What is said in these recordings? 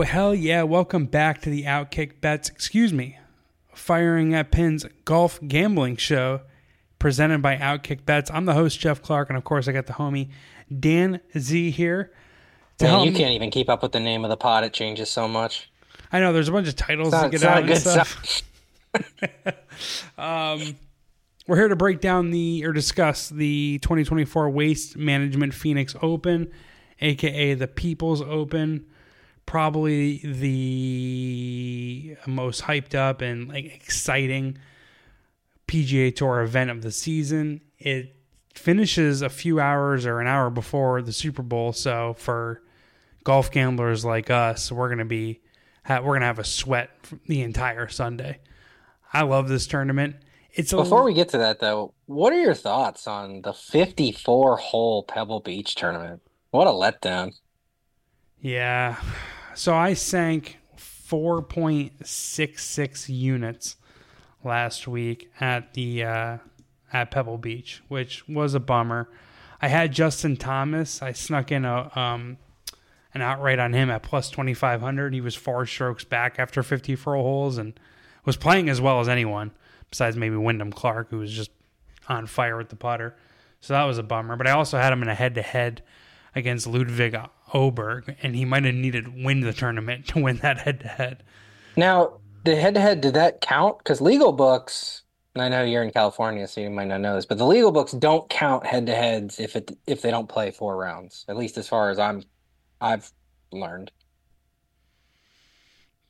Oh, hell yeah. Welcome back to the Outkick Bets, excuse me, Firing at Pins Golf Gambling Show presented by Outkick Bets. I'm the host, Geoff Clark, and of course, I got the homie Dan Z here. To Man, you can't even keep up with the name of the pod. It changes so much. I know. There's a bunch of titles not, to get out and stuff. um, we're here to break down the or discuss the 2024 Waste Management Phoenix Open, aka the People's Open probably the most hyped up and like exciting PGA Tour event of the season. It finishes a few hours or an hour before the Super Bowl, so for golf gamblers like us, we're gonna be we're gonna have a sweat the entire Sunday. I love this tournament. It's before we get to that though. What are your thoughts on the 54 hole Pebble Beach tournament? What a letdown! Yeah, so I sank 4.66 units last week at the uh, at Pebble Beach, which was a bummer. I had Justin Thomas. I snuck in a um, an outright on him at plus 2500. He was four strokes back after 54 holes and was playing as well as anyone besides maybe Wyndham Clark, who was just on fire with the putter. So that was a bummer. But I also had him in a head to head against Ludwig Åberg, and he might have needed to win the tournament to win that head to head. Now, the head to head, did that count? Because legal books, and I know you're in California, so you might not know this, but the legal books don't count head to heads if it if they don't play four rounds. At least as far as I'm, I've learned.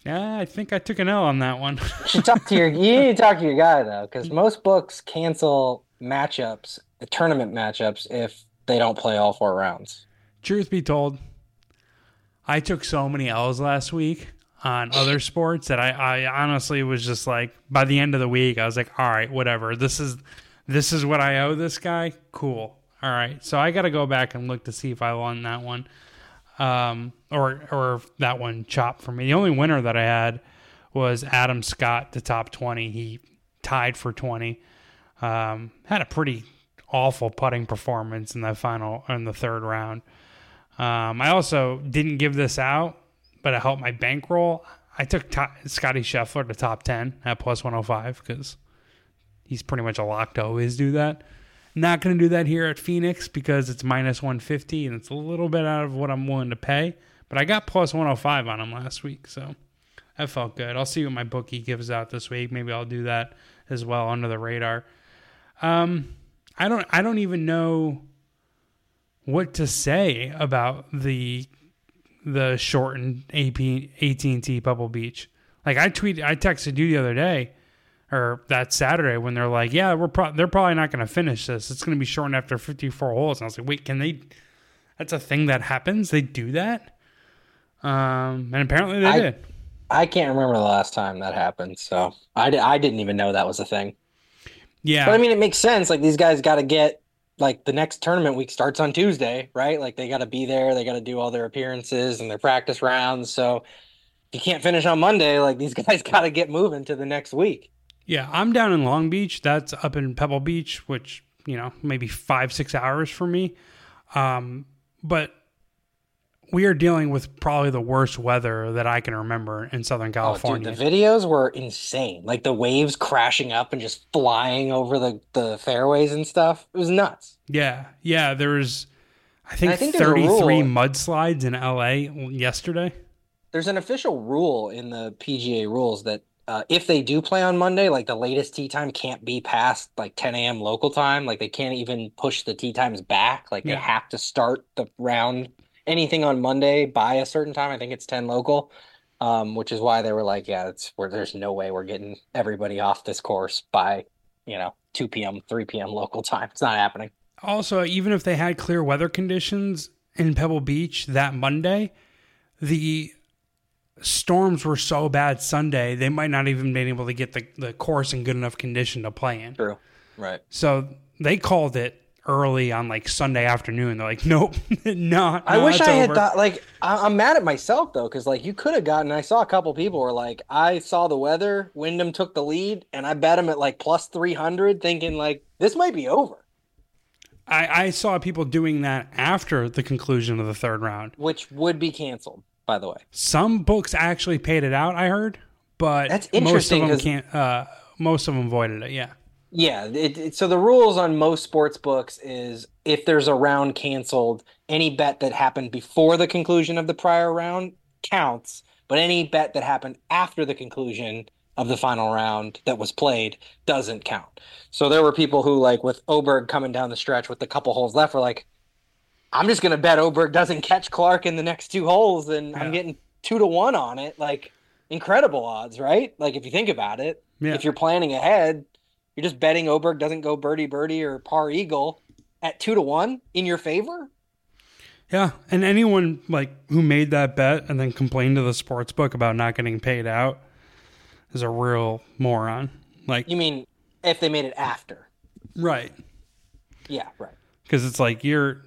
Yeah, I think I took an L on that one. you should talk to your you need to talk to your guy though, because most books cancel matchups, the tournament matchups, if they don't play all four rounds. Truth be told, I took so many L's last week on other sports that I, I honestly was just like by the end of the week I was like, all right, whatever. This is this is what I owe this guy. Cool. All right. So I got to go back and look to see if I won that one, um, or or that one chopped for me. The only winner that I had was Adam Scott, the top twenty. He tied for twenty. Um, had a pretty awful putting performance in the final in the third round. Um, I also didn't give this out, but it helped my bankroll. I took top, Scotty Scheffler to top 10 at plus 105 because he's pretty much a lock to always do that. Not going to do that here at Phoenix because it's minus 150 and it's a little bit out of what I'm willing to pay. But I got plus 105 on him last week, so that felt good. I'll see what my bookie gives out this week. Maybe I'll do that as well under the radar. Um, I don't. I don't even know what to say about the the shortened AP AT&T Pebble Beach. Like I tweeted, I texted you the other day, or that Saturday when they're like, "Yeah, we're pro- they're probably not going to finish this. It's going to be shortened after 54 holes." And I was like, "Wait, can they? That's a thing that happens. They do that." Um, and apparently they I, did. I can't remember the last time that happened, so I, I didn't even know that was a thing. Yeah, but I mean, it makes sense. Like these guys got to get like the next tournament week starts on Tuesday, right? Like they got to be there, they got to do all their appearances and their practice rounds. So if you can't finish on Monday, like these guys got to get moving to the next week. Yeah, I'm down in Long Beach. That's up in Pebble Beach, which you know maybe five six hours for me. Um, but we are dealing with probably the worst weather that I can remember in Southern California. Oh, dude, the videos were insane. Like the waves crashing up and just flying over the, the fairways and stuff. It was nuts. Yeah. Yeah. There was, I think, I think 33 mudslides in LA yesterday. There's an official rule in the PGA rules that uh, if they do play on Monday, like the latest tee time can't be past like 10 a.m. local time. Like they can't even push the tee times back. Like yeah. they have to start the round anything on Monday by a certain time. I think it's 10 local, um, which is why they were like, yeah, it's where there's no way we're getting everybody off this course by, you know, 2 p.m., 3 p.m. local time. It's not happening. Also, even if they had clear weather conditions in Pebble Beach that Monday, the storms were so bad Sunday, they might not even been able to get the, the course in good enough condition to play in. True. Right. So they called it early on like Sunday afternoon. They're like, nope, not. I wish I had thought like I- am mad at myself though because like you could have gotten. I saw a couple people were like, I saw the weather. Wyndham took the lead, and I bet him at like plus three hundred, thinking like this might be over. I, I saw people doing that after the conclusion of the third round, which would be canceled. by the way. Some books actually paid it out. I heard, but That's most of interesting them can't. Uh, most of them voided it. Yeah. Yeah, it, it- so the rules on most sports books is if there's a round canceled, any bet that happened before the conclusion of the prior round counts, but any bet that happened after the conclusion of the final round that was played doesn't count. So there were people who, like with Åberg coming down the stretch with a couple holes left, were like, I'm just going to bet Åberg doesn't catch Clark in the next two holes, and Yeah. I'm getting two to one on it. Like, incredible odds, right? Like, if you think about it, Yeah. if you're planning ahead, you're just betting Åberg doesn't go birdie birdie or par eagle at two to one in your favor. Yeah, and anyone like who made that bet and then complained to the sports book about not getting paid out is a real moron. Like, You mean if they made it after? right? Yeah, right. Because it's like you're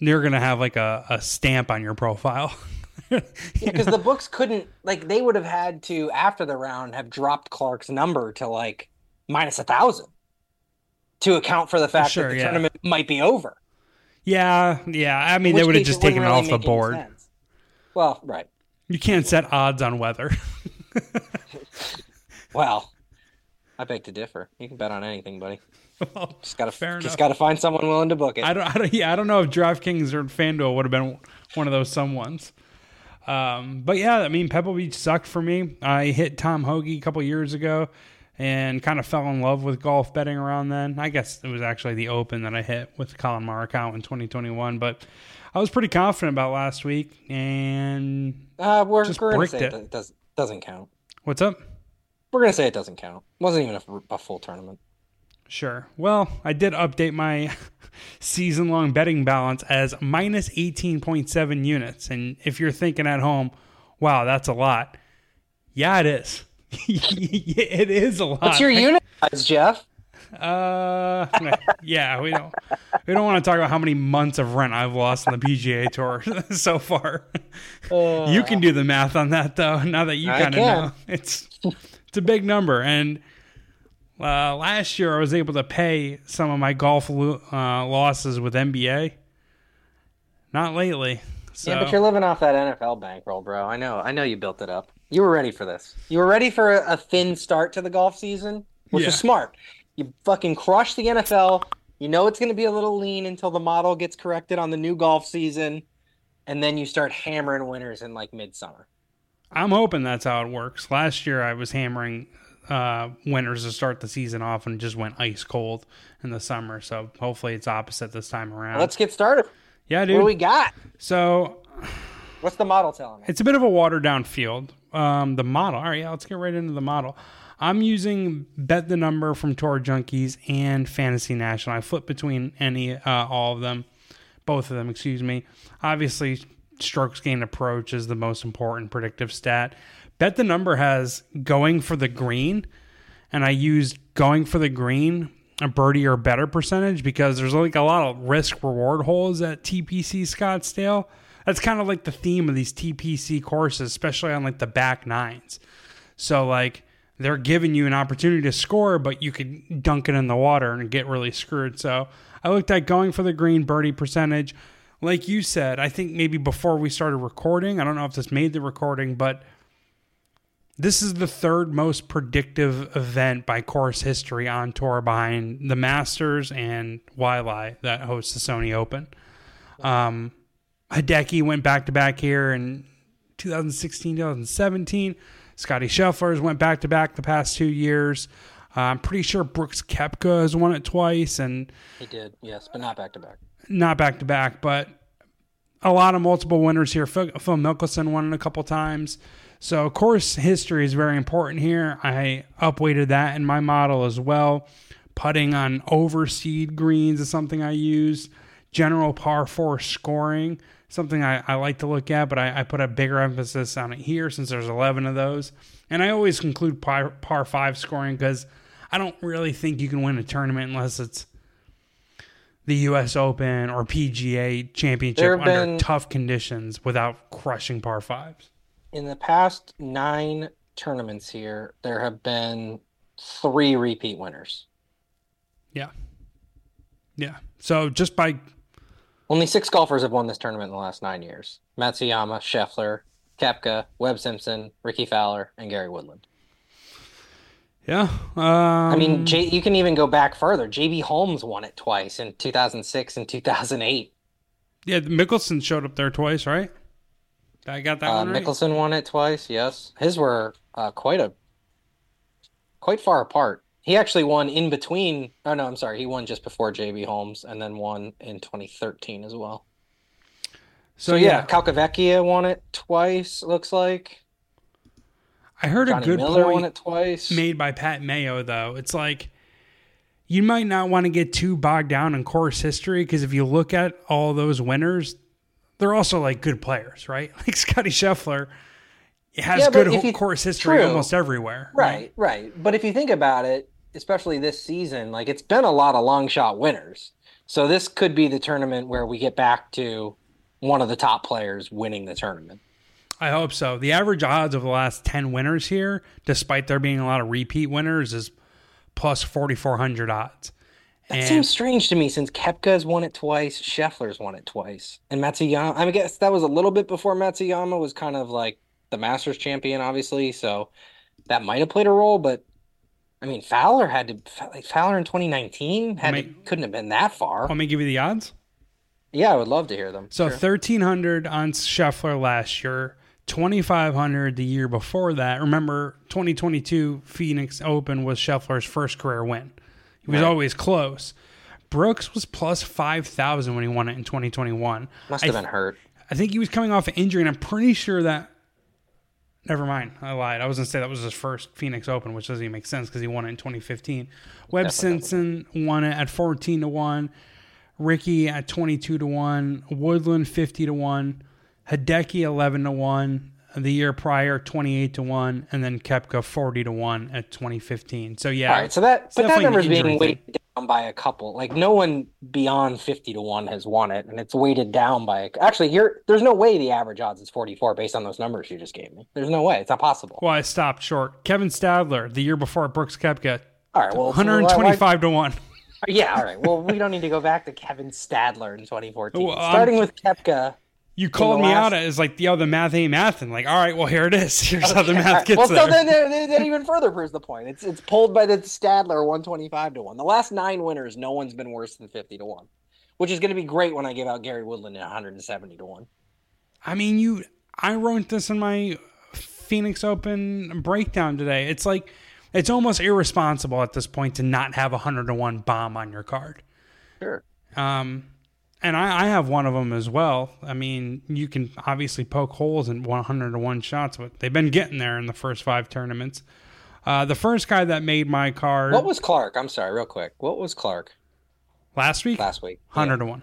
you're gonna have like a, a stamp on your profile. Because the books couldn't like they would have had to after the round have dropped Clark's number to like minus a thousand to account for the fact Sure, that the yeah. tournament might be over. yeah, yeah. I mean, they would have just taken it really off the board. Well, right. You can't set odds on weather. Well, I beg to differ. You can bet on anything, buddy. Well, Just gotta Fair just enough. gotta find someone willing to book it. I don't, I don't. Yeah, I don't know if DraftKings or FanDuel would have been one of those someones. Um, but yeah, I mean, Pebble Beach sucked for me. I hit Tom Hoge a couple years ago and kind of fell in love with golf betting around then. I guess it was actually the Open that I hit with the Collin Morikawa in 2021, but I was pretty confident about last week. And Uh, we're, Just we're gonna bricked say it, it. do- does, doesn't count. what's up? We're gonna say it doesn't count. wasn't even a, a full tournament. Sure. Well, I did update my season long betting balance as minus 18.7 units. And if you're thinking at home, wow, that's a lot. Yeah, it is. it is a lot. What's your unit size, Geoff? Uh, yeah, we don't we don't want to talk about how many months of rent I've lost on the PGA Tour so far. you can do the math on that though. Now that you kind of know, it's it's a big number. And uh, last year I was able to pay some of my golf lo- uh, losses with NBA. Not lately. So Yeah, but you're living off that NFL bankroll, bro. I know. I know you built it up. You were ready for this. You were ready for a, a thin start to the golf season, which Yeah. was smart. You fucking crushed the NFL. You know it's going to be a little lean until the model gets corrected on the new golf season, and then you start hammering winners in like midsummer. I'm hoping that's how it works. Last year I was hammering uh, winners to start the season off and just went ice cold in the summer. So hopefully it's opposite this time around. Let's get started. yeah, dude. What we got? so What's the model telling me? it's a bit of a watered down field. Um, the model. All right, yeah, let's get right into the model. I'm using bet the number from Tour Junkies and Fantasy National. I flip between any, uh, all of them, both of them, excuse me. Obviously, strokes gained approach is the most important predictive stat. Bet the number has going for the green, and I used going for the green a birdie or better percentage because there's like a lot of risk reward holes at TPC Scottsdale. That's kind of like the theme of these TPC courses, especially on like the back nines. So like they're giving you an opportunity to score, but you could dunk it in the water and get really screwed. So I looked at going for the green birdie percentage. Like you said, I think maybe before we started recording, I don't know if this made the recording, but this is the third most predictive event by course history on tour behind the Masters and Waialae that hosts the Sony Open. Um, Hideki went back to back here in 2016, 2017. Scotty Scheffler's went back to back the past two years. Uh, I'm pretty sure Brooks Koepka has won it twice and He did, yes, but not back to back. not back to back, but a lot of multiple winners here. Phil, Phil Mickelson won it a couple times. So of course history is very important here. I upweighted that in my model as well. Putting on overseed greens is something I use. General par four scoring, something I, I like to look at, but I, I put a bigger emphasis on it here since there's 11 of those. And I always conclude par, par five scoring because I don't really think you can win a tournament unless it's the U.S. Open or PGA Championship under tough conditions without crushing par fives. In the past nine tournaments here, there have been three repeat winners. Yeah, yeah. So just by Only six golfers have won this tournament in the last nine years. Matsuyama, Scheffler, Koepka, Webb Simpson, Rickie Fowler, and Gary Woodland. Yeah. Um, I mean, J- you can even go back further. JB Holmes won it twice in 2006 and 2008. yeah, Mickelson showed up there twice, right? I got that Uh, one right. Mickelson won it twice. Yes, his were uh, quite a quite far apart. He actually won in between. Oh no, I'm sorry. He won just before JB Holmes, and then won in 2013 as well. So, So yeah, yeah, Calcavecchia won it twice. Looks like I heard Johnny a good Miller won point it twice. made by Pat Mayo though. It's like you might not want to get too bogged down in course history because if you look at all those winners, they're also like good players, right? Like Scotty Scheffler has Yeah, good you- course history true. almost everywhere. Right, right. But if you think about it, especially this season, like it's been a lot of long shot winners. So this could be the tournament where we get back to one of the top players winning the tournament. I hope so. The average odds of the last 10 winners here, despite there being a lot of repeat winners, is plus 4,400 odds. That And- seems strange to me since Koepka's won it twice, Scheffler's won it twice, and Matsuyama. I guess that was a little bit before Matsuyama was kind of like the Masters champion, obviously. So that might have played a role, but I mean, Fowler had to like Fowler in 2019 had to, couldn't have been that far. Let me give you the odds. yeah, I would love to hear them. So Sure. 1,300 on Scheffler last year, 2,500 the year before that. Remember, 2022 Phoenix Open was Scheffler's first career win. He was Right. always close. Brooks was plus 5,000 when he won it in 2021. must have been hurt. I think he was coming off an injury, and I'm pretty sure that. Never mind, I lied. I was gonna say that was his first Phoenix Open, which doesn't even make sense because he won it in 2015. Webb Definitely Simpson won it at 14 to one. Rickie at 22 to one. Woodland 50 to one. Hideki 11 to one. The year prior 28 to one, and then Koepka 40 to one at 2015. So yeah, All right, so that but that number's being weighted by a couple. Like no one beyond fifty to one has won it, and it's weighted down by. Actually, here there's no way the average odds is forty four based on those numbers you just gave me. There's no way. It's not possible. well, I stopped short. Kevin Stadler the year before Brooks Koepka All right, well, 125 to one. yeah, all right. Well, we don't need to go back to Kevin Stadler in 2014. Well, Starting with Koepka. You called me last- out as like, yo, the math ain't math, and like, all right, well, here it is. Here's how the math right. gets well, there. so then, then, then- then even further proves the point. It's it's pulled by the Stadler 125 to one. The last nine winners, no one's been worse than 50 to one, which is going to be great when I give out Gary Woodland at 170 to one. I mean, you. I wrote this in my Phoenix Open breakdown today. It's like, it's almost irresponsible at this point to not have a hundred to one bomb on your card. Sure. Um, and I, I have one of them as well. I mean, you can obviously poke holes in 100 to 1 shots, but they've been getting there in the first five tournaments. Uh, the first guy that made my card What was Clark? I'm sorry, real quick. What was Clark last week, last week? 100 Yeah, to 1.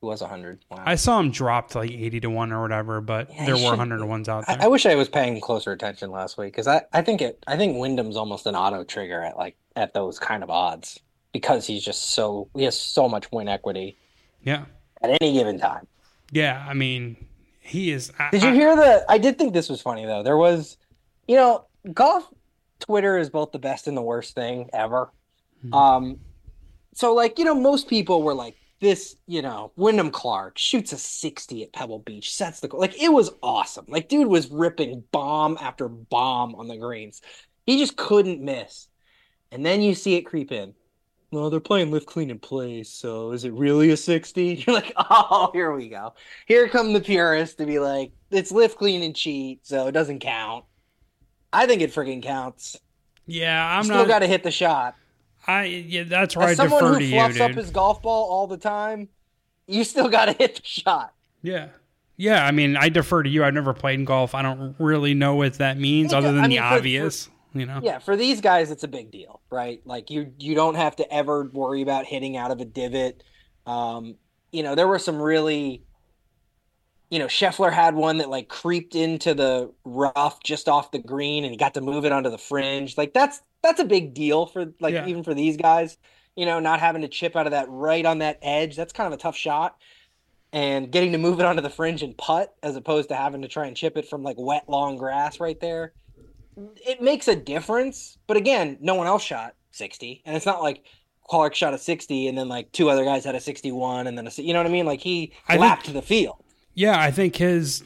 he was 100. Wow. I saw him drop to like 80 to 1 or whatever, but Yeah, there were should- 100 to 1s out there. I, I wish I was paying closer attention last week because I, I think it I think Wyndham's almost an auto trigger at like at those kind of odds because he's just so he has so much win equity yeah. at any given time. Yeah. I mean, he is. I, Did you I- hear the? I did think this was funny though. There was, you know, golf Twitter is both the best and the worst thing ever. Mhm. Um, so like you know, most people were like, this, you know, Wyndham Clark shoots a sixty at Pebble Beach, sets the like it was awesome. Like dude was ripping bomb after bomb on the greens. He just couldn't miss. And then you see it creep in. Well, they're playing lift clean and play, so is it really a 60? You're like, oh, here we go. Here come the purists to be like, it's lift clean and cheat, so it doesn't count. I think it freaking counts. yeah, I'm still not. got to hit the shot. I yeah, that's right. As someone defer who to you, up his golf ball all the time, you still got to hit the shot. Yeah. Yeah, I mean, I defer to you. I've never played in golf. I don't really know what that means other than I the mean, for- for- obvious, you know. Yeah, for these guys, it's a big deal, right? Like you, you don't have to ever worry about hitting out of a divot. Um, you know, there were some really, you know, Scheffler had one that like creeped into the rough just off the green, and he got to move it onto the fringe. Like that's that's a big deal for like Yeah. even for these guys. You know, not having to chip out of that right on that edge. That's kind of a tough shot. And getting to move it onto the fringe and putt as opposed to having to try and chip it from like wet long grass right there it makes a difference. But again, no one else shot 60, and it's not like Clark shot a 60 and then like two other guys had a 61 and then a you know what I mean? Like he I think- lapped the field. Yeah, I think his.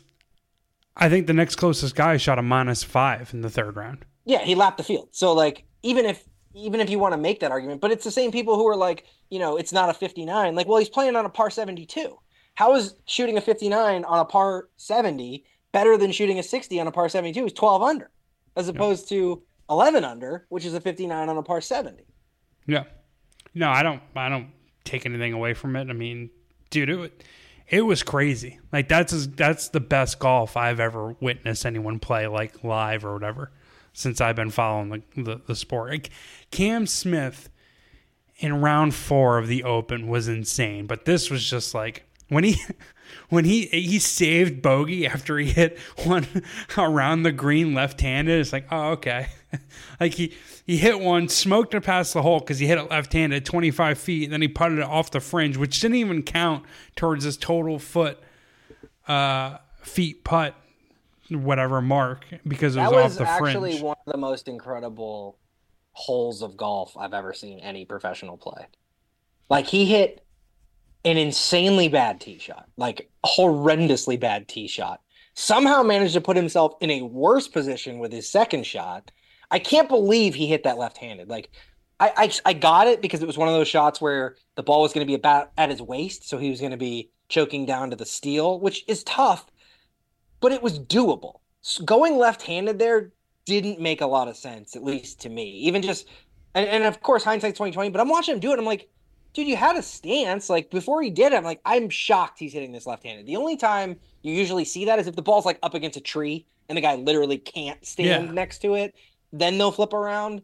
I think the next closest guy shot a minus five in the third round. Yeah, he lapped the field. So like, even if even if you want to make that argument, but it's the same people who are like, you know, it's not a 59. Like, well, he's playing on a par 72. How is shooting a 59 on a par 70 better than shooting a 60 on a par 72? Is 12 under, as opposed yeah. to 11 under, which is a 59 on a par 70. Yeah. No, I don't. I don't take anything away from it. I mean, dude, it, it was crazy. Like that's that's the best golf I've ever witnessed anyone play like live or whatever since I've been following the the, the sport. Like, Cam Smith in round four of the Open was insane, but this was just like when he when he he saved bogey after he hit one around the green left-handed. It's like, oh okay, like he he hit one, smoked it past the hole because he hit it left-handed, 25 feet, and then he putted it off the fringe, which didn't even count towards his total foot uh, feet putt whatever mark because it was, was off the fringe. That was actually one of the most incredible holes of golf I've ever seen any professional play. Like he hit an insanely bad tee shot, like horrendously bad tee shot. Somehow managed to put himself in a worse position with his second shot. I can't believe he hit that left-handed. Like I, I, I got it because it was one of those shots where the ball was going to be about at his waist, so he was going to be choking down to the steel, which is tough, but it was doable. So going left-handed there didn't make a lot of sense, at least to me. Even just, and, and of course hindsight's twenty twenty. But I'm watching him do it. I'm like, dude, you had a stance. Like before he did it, I'm like, I'm shocked he's hitting this left-handed. The only time you usually see that is if the ball's like up against a tree and the guy literally can't stand yeah. next to it. Then they'll flip around.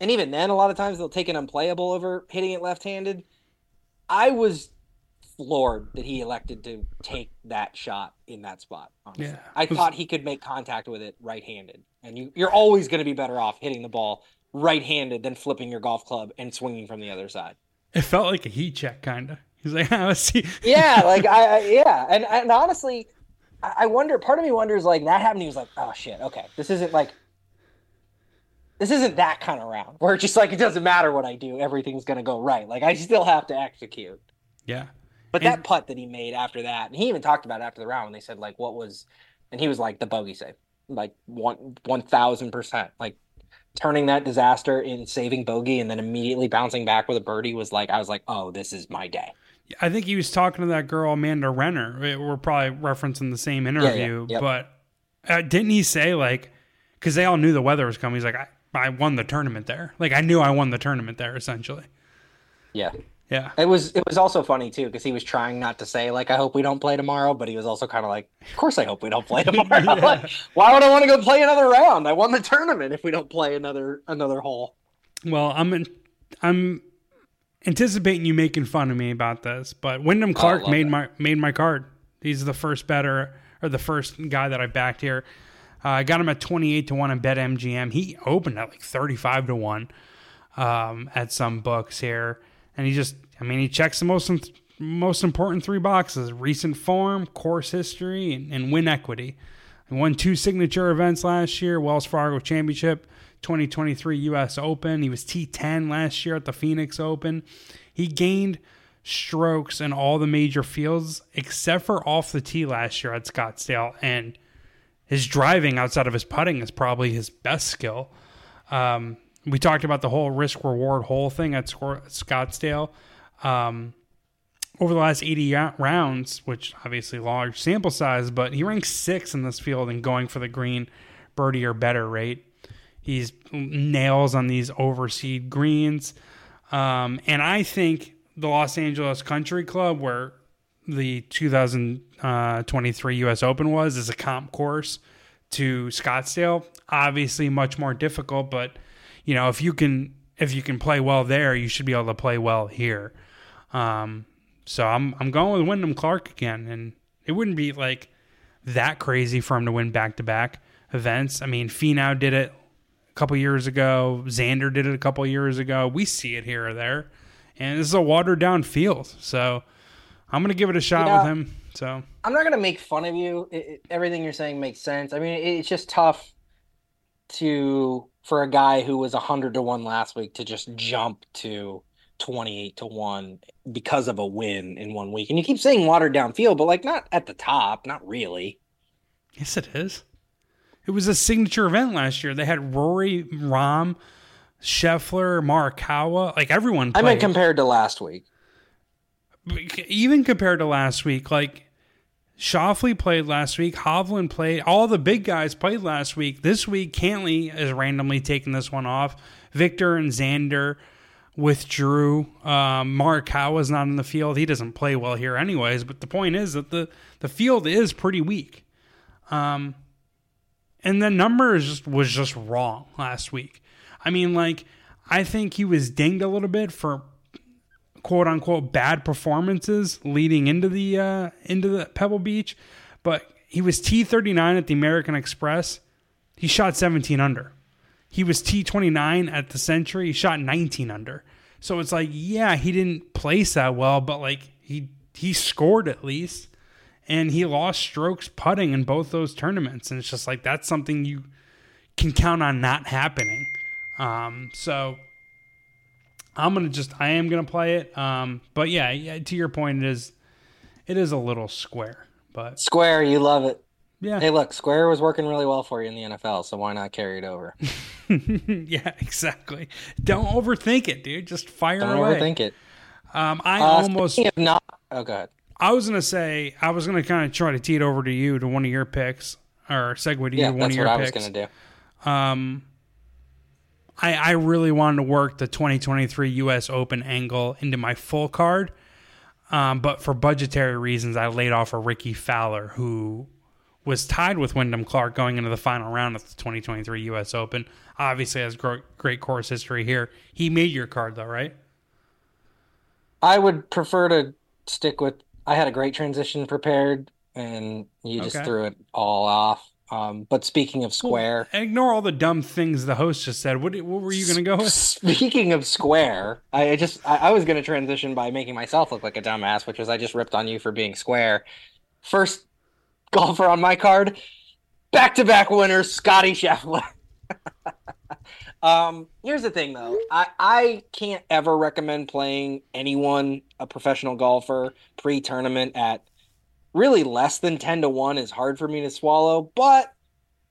And even then, a lot of times they'll take an unplayable over hitting it left-handed. I was floored that he elected to take that shot in that spot. Honestly. Yeah, I thought he could make contact with it right-handed, and you, you're always going to be better off hitting the ball right-handed than flipping your golf club and swinging from the other side. It felt like a heat check, kind of. He's like, oh, see. yeah, like I, I, yeah, and and honestly, I wonder. Part of me wonders, like that happened. He was like, oh shit, okay, this isn't like. This isn't that kind of round where it's just like it doesn't matter what I do, everything's gonna go right. Like I still have to execute. Yeah. But and, that putt that he made after that, and he even talked about it after the round when they said like what was, and he was like the bogey save, like one one thousand percent, like turning that disaster in saving bogey and then immediately bouncing back with a birdie was like I was like, oh, this is my day. I think he was talking to that girl Amanda Renner. We're probably referencing the same interview, yeah, yeah. Yep. but uh, didn't he say like because they all knew the weather was coming? He's like, I, I won the tournament there. Like I knew I won the tournament there essentially. Yeah. Yeah. It was it was also funny too because he was trying not to say like I hope we don't play tomorrow, but he was also kind of like, of course I hope we don't play tomorrow. yeah. like, why would I want to go play another round? I won the tournament if we don't play another another hole. Well, I'm in, I'm anticipating you making fun of me about this, but Wyndham oh, Clark oh, made that. my made my card. He's the first better or the first guy that I backed here. Uh, I got him at 28 to 1 in BetMGM. He opened at like 35 to 1 um, at some books here and he just, I mean, he checks the most most important three boxes: recent form, course history, and, and win equity. He won two signature events last year: Wells Fargo Championship, 2023 U.S. Open. He was T10 last year at the Phoenix Open. He gained strokes in all the major fields except for off the tee last year at Scottsdale, and his driving outside of his putting is probably his best skill. Um, we talked about the whole risk reward whole thing at Scottsdale. Um, over the last 80 rounds, which obviously large sample size, but he ranks six in this field and going for the green birdie or better rate. He's nails on these overseed greens. Um, and I think the Los Angeles Country Club, where the 2023 US Open was, is a comp course to Scottsdale. Obviously, much more difficult, but you know, if you can if you can play well there, you should be able to play well here. Um, so I'm I'm going with Wyndham Clark again, and it wouldn't be like that crazy for him to win back to back events. I mean, Finau did it a couple years ago. Xander did it a couple years ago. We see it here or there, and this is a watered down field. So I'm gonna give it a shot with him. So I'm not gonna make fun of you. It, it, everything you're saying makes sense. I mean, it, it's just tough to for a guy who was 100 to 1 last week to just jump to 28 to 1 because of a win in one week. And you keep saying watered down field, but like not at the top, not really. Yes, it is. It was a signature event last year. They had Rory, Rahm, Scheffler, Morikawa, like everyone. Played. I mean, compared to last week. Even compared to last week, like Schauffele played last week. Hovland played. All the big guys played last week. This week, Cantlay is randomly taking this one off. Viktor and Xander withdrew. Um, Morikawa's not in the field. He doesn't play well here, anyways. But the point is that the the field is pretty weak. Um, and the number is just was just wrong last week. I mean, like I think he was dinged a little bit for quote unquote bad performances leading into the uh, into the Pebble Beach, but he was T thirty nine at the American Express. He shot seventeen under. He was T twenty nine at the Sentry. He shot nineteen under. So it's like, yeah, he didn't place that well, but like he he scored at least and he lost strokes putting in both those tournaments. And it's just like that's something you can count on not happening. Um, so I'm gonna just I am gonna play it. Um, but yeah, yeah, to your point, it is it is a little square, but square, you love it. Yeah. Hey, look, square was working really well for you in the NFL, so why not carry it over? yeah, exactly. Don't overthink it, dude. Just fire Don't away. overthink it. Um, I uh, almost not. Oh, go ahead. I was gonna say I was gonna kind of try to tee it over to you to one of your picks or segue to yeah, you one of your picks. Yeah, that's what. I was gonna do. Um, I I really wanted to work the 2023 U.S. Open angle into my full card, um, but for budgetary reasons, I laid off a Rickie Fowler who was tied with Wyndham Clark going into the final round of the 2023 U.S. Open. Obviously, has great, great course history here. He made your card though, right? I would prefer to stick with I had a great transition prepared, and you just okay. threw it all off. Um, but speaking of Square, well, ignore all the dumb things the host just said. What, what were you going to go with? Speaking of Square, I just I, I was going to transition by making myself look like a dumbass, which was I just ripped on you for being Square. First golfer on my card, back to back winners, Scotty Scheffler. Um, here's the thing though. I, I can't ever recommend playing anyone, a professional golfer, pre tournament at really less than 10 to 1 is hard for me to swallow. But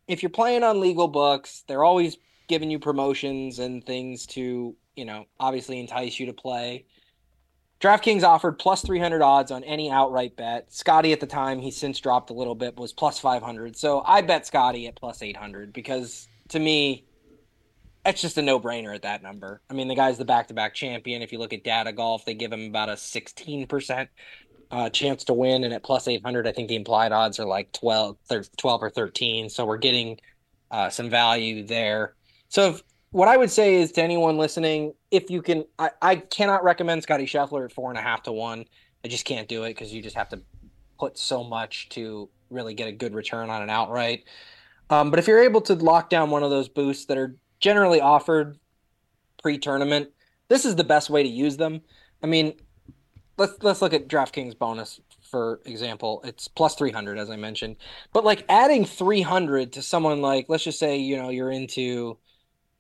if you're playing on legal books, they're always giving you promotions and things to, you know, obviously entice you to play. DraftKings offered plus 300 odds on any outright bet. Scotty at the time, he's since dropped a little bit, was plus 500. So I bet Scotty at plus 800 because to me, it's just a no brainer at that number. I mean, the guy's the back to back champion. If you look at data golf, they give him about a 16% uh, chance to win. And at plus 800, I think the implied odds are like 12, 12 or 13. So we're getting uh, some value there. So if, what I would say is to anyone listening, if you can, I, I cannot recommend Scotty Scheffler at four and a half to one. I just can't do it because you just have to put so much to really get a good return on an outright. Um, but if you're able to lock down one of those boosts that are generally offered pre-tournament. This is the best way to use them. I mean, let's let's look at DraftKings bonus for example. It's plus 300 as I mentioned. But like adding 300 to someone like let's just say, you know, you're into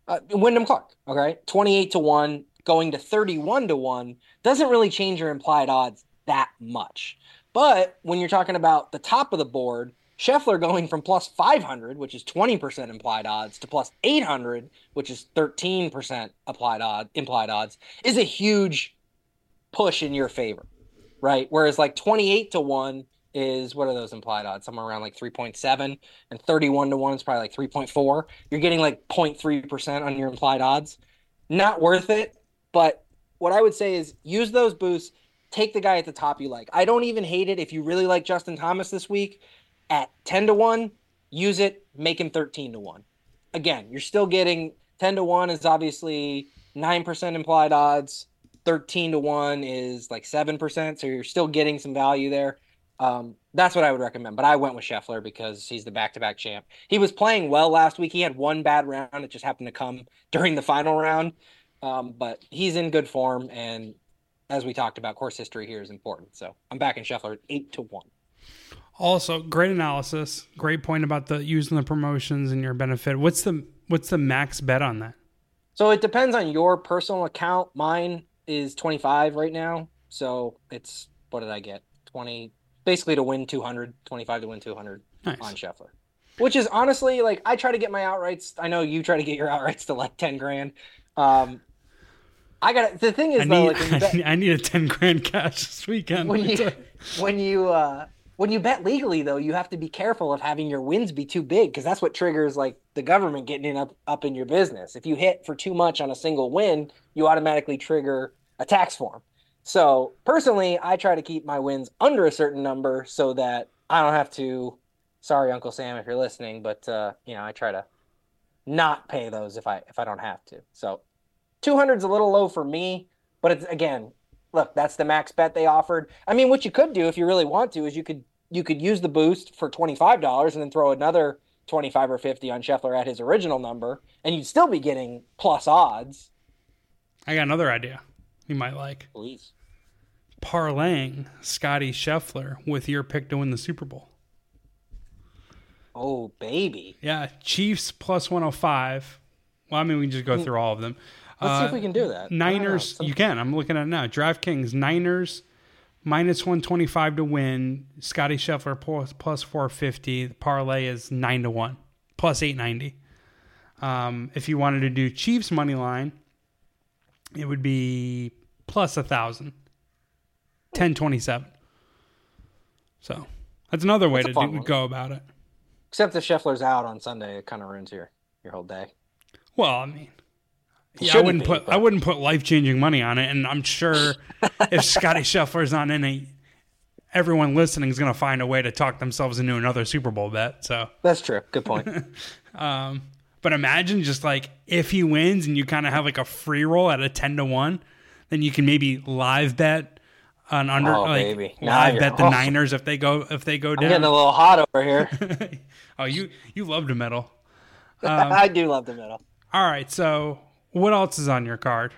uh, Wyndham Clark, okay? 28 to 1 going to 31 to 1 doesn't really change your implied odds that much. But when you're talking about the top of the board, Scheffler going from plus 500, which is 20% implied odds, to plus 800, which is 13% applied odd, implied odds, is a huge push in your favor, right? Whereas like 28 to 1 is what are those implied odds? Somewhere around like 3.7, and 31 to 1 is probably like 3.4. You're getting like 0.3% on your implied odds. Not worth it, but what I would say is use those boosts. Take the guy at the top you like. I don't even hate it if you really like Justin Thomas this week at 10 to 1, use it, make him 13 to 1. Again, you're still getting 10 to 1 is obviously 9% implied odds. 13 to 1 is like 7%. So you're still getting some value there. Um, that's what I would recommend. But I went with Scheffler because he's the back to back champ. He was playing well last week. He had one bad round. It just happened to come during the final round. Um, but he's in good form. And as we talked about, course history here is important. So I'm back in Scheffler 8 to 1. Also, great analysis. Great point about the using the promotions and your benefit. What's the what's the max bet on that? So it depends on your personal account. Mine is 25 right now. So it's what did I get? 20 basically to win 200, 25 to win 200 nice. on Scheffler. Which is honestly like I try to get my outrights. I know you try to get your outrights to like 10 grand. Um I got the thing is I though, need, like bet, I need a 10 grand cash this weekend. When you when you uh when you bet legally though you have to be careful of having your wins be too big because that's what triggers like the government getting in up, up in your business. If you hit for too much on a single win you automatically trigger a tax form. So personally i try to keep my wins under a certain number so that i don't have to sorry uncle sam if you're listening but uh, you know i try to not pay those if i if i don't have to. So 200 is a little low for me but it's again look, that's the max bet they offered. I mean, what you could do if you really want to is you could you could use the boost for twenty five dollars and then throw another twenty five or fifty on Scheffler at his original number, and you'd still be getting plus odds. I got another idea you might like. Please. Parlaying Scotty Scheffler with your pick to win the Super Bowl. Oh, baby. Yeah, Chiefs plus 105. Well, I mean, we can just go hmm. through all of them. Let's uh, see if we can do that. Niners, you can. I'm looking at it now. DraftKings, Niners minus 125 to win. Scotty Scheffler plus, plus 450. The parlay is 9 to 1, plus 890. Um, if you wanted to do Chiefs money line, it would be plus a 1,000, 1027. So that's another way that's to do, go about it. Except if Scheffler's out on Sunday, it kind of ruins your, your whole day. Well, I mean, yeah, I wouldn't be, put but... I wouldn't put life changing money on it, and I'm sure if Scotty Scheffler's not in it, everyone listening is going to find a way to talk themselves into another Super Bowl bet. So that's true. Good point. um, but imagine just like if he wins and you kind of have like a free roll at a ten to one, then you can maybe live bet on under oh, like baby. live bet the Niners if they go if they go down. I'm getting a little hot over here. oh, you you love the middle. Um, I do love the middle. All right, so what else is on your card?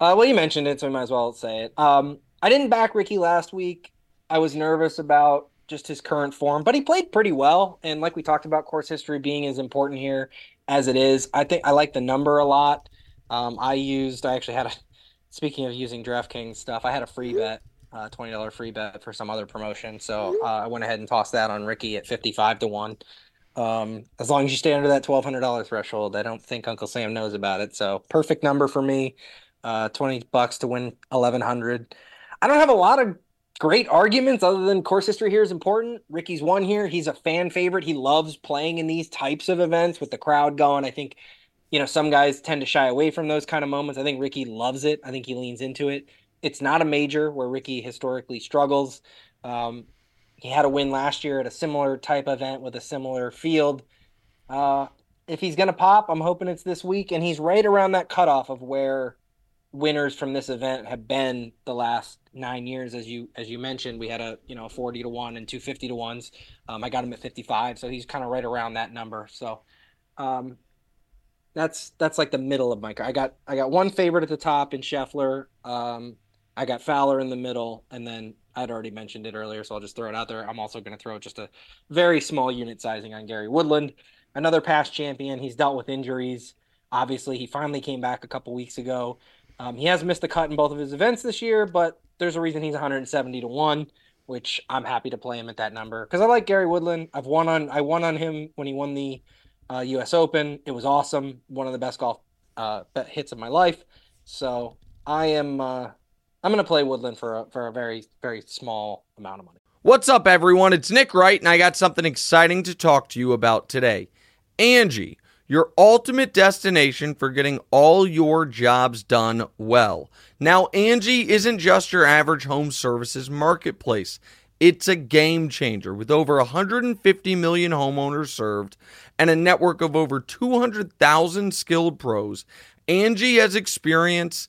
Uh, well, you mentioned it, so I might as well say it. Um, I didn't back Rickie last week. I was nervous about just his current form, but he played pretty well. And like we talked about, course history being as important here as it is, I think I like the number a lot. Um, I used, I actually had a, speaking of using DraftKings stuff, I had a free bet, uh, $20 free bet for some other promotion. So uh, I went ahead and tossed that on Rickie at 55 to 1. Um, as long as you stay under that twelve hundred dollar threshold, I don't think Uncle Sam knows about it. So perfect number for me. Uh, twenty bucks to win eleven hundred. I don't have a lot of great arguments other than course history here is important. Rickie's won here. He's a fan favorite. He loves playing in these types of events with the crowd going. I think, you know, some guys tend to shy away from those kind of moments. I think Rickie loves it. I think he leans into it. It's not a major where Rickie historically struggles. Um, he had a win last year at a similar type event with a similar field. Uh, if he's going to pop, I'm hoping it's this week, and he's right around that cutoff of where winners from this event have been the last nine years. As you as you mentioned, we had a you know 40 to one and two fifty to ones. Um, I got him at 55, so he's kind of right around that number. So um, that's that's like the middle of my car. I got I got one favorite at the top in Scheffler. Um, I got Fowler in the middle, and then I'd already mentioned it earlier, so I'll just throw it out there. I'm also going to throw just a very small unit sizing on Gary Woodland, another past champion. He's dealt with injuries. Obviously, he finally came back a couple weeks ago. Um, he has missed the cut in both of his events this year, but there's a reason he's 170 to one, which I'm happy to play him at that number because I like Gary Woodland. I've won on I won on him when he won the uh, U.S. Open. It was awesome, one of the best golf uh, hits of my life. So I am uh, I'm going to play Woodland for a, for a very, very small amount of money. What's up, everyone? It's Nick Wright, and I got something exciting to talk to you about today. Angie, your ultimate destination for getting all your jobs done well. Now, Angie isn't just your average home services marketplace. It's a game changer with over 150 million homeowners served and a network of over 200,000 skilled pros. Angie has experience